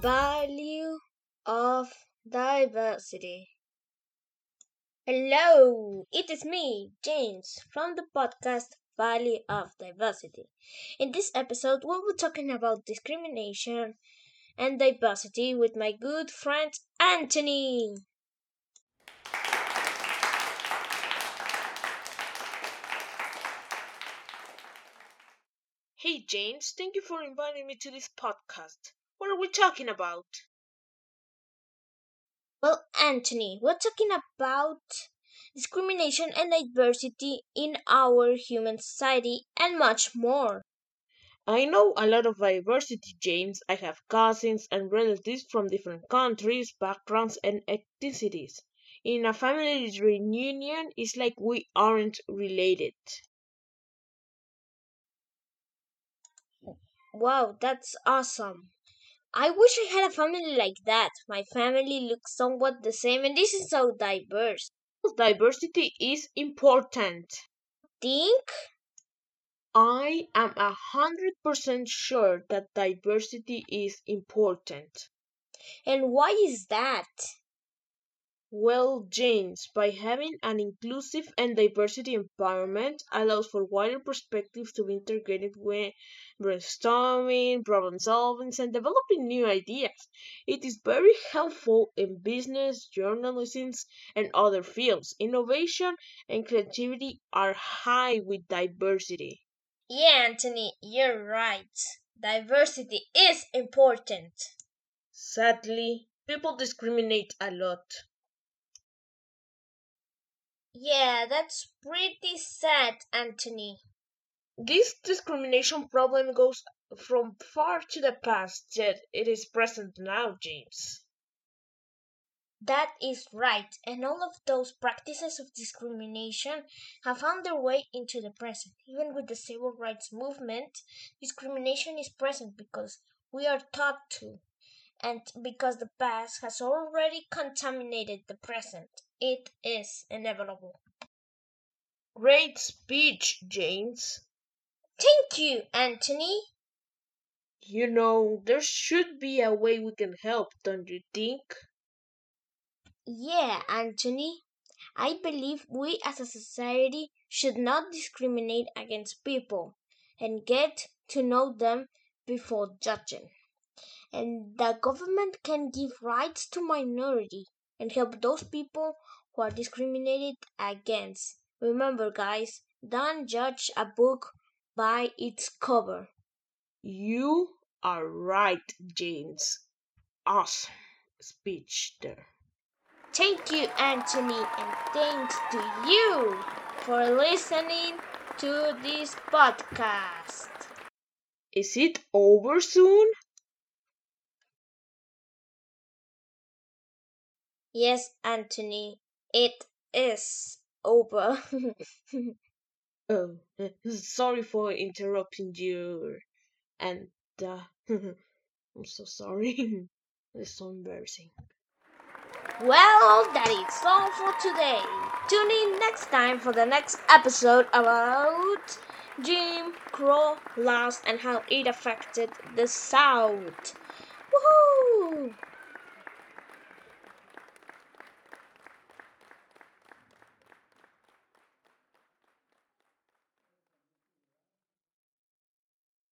Value of diversity. Hello, it is me, James, from the podcast Value of Diversity. In this episode, we'll be talking about discrimination and diversity with my good friend Anthony. Hey James, thank you for inviting me to this podcast. What are we talking about? Well, Anthony, we're talking about discrimination and diversity in our human society and much more. I know a lot of diversity, James. I have cousins and relatives from different countries, backgrounds, and ethnicities. In a family reunion, it's like we aren't related. Wow, that's awesome. I wish I had a family like that. My family looks somewhat the same and this is so diverse. Diversity is important. Think? I am a hundred percent sure that diversity is important. And why is that? Well, James, by having an inclusive and diversity environment allows for wider perspectives to be integrated when brainstorming, problem solving, and developing new ideas. It is very helpful in business, journalism, and other fields. Innovation and creativity are high with diversity. Yeah, Anthony, you're right. Diversity is important. Sadly, people discriminate a lot. Yeah, that's pretty sad, Anthony. This discrimination problem goes from far to the past, yet it is present now, James. That is right, and all of those practices of discrimination have found their way into the present. Even with the civil rights movement, discrimination is present because we are taught to, and because the past has already contaminated the present. It is inevitable. Great speech, James. Thank you, Anthony. You know, there should be a way we can help, don't you think? Yeah, Anthony. I believe we as a society should not discriminate against people and get to know them before judging. And the government can give rights to minority and help those people who are discriminated against. Remember, guys, don't judge a book by its cover. You are right, James. Awesome speech there. Thank you, Anthony, and thanks to you for listening to this podcast. Is it over soon? Yes, Anthony, it is over. oh, sorry for interrupting you. And uh, I'm so sorry. it's so embarrassing. Well, that is all for today. Tune in next time for the next episode about Jim Crow laws and how it affected the South. Woohoo!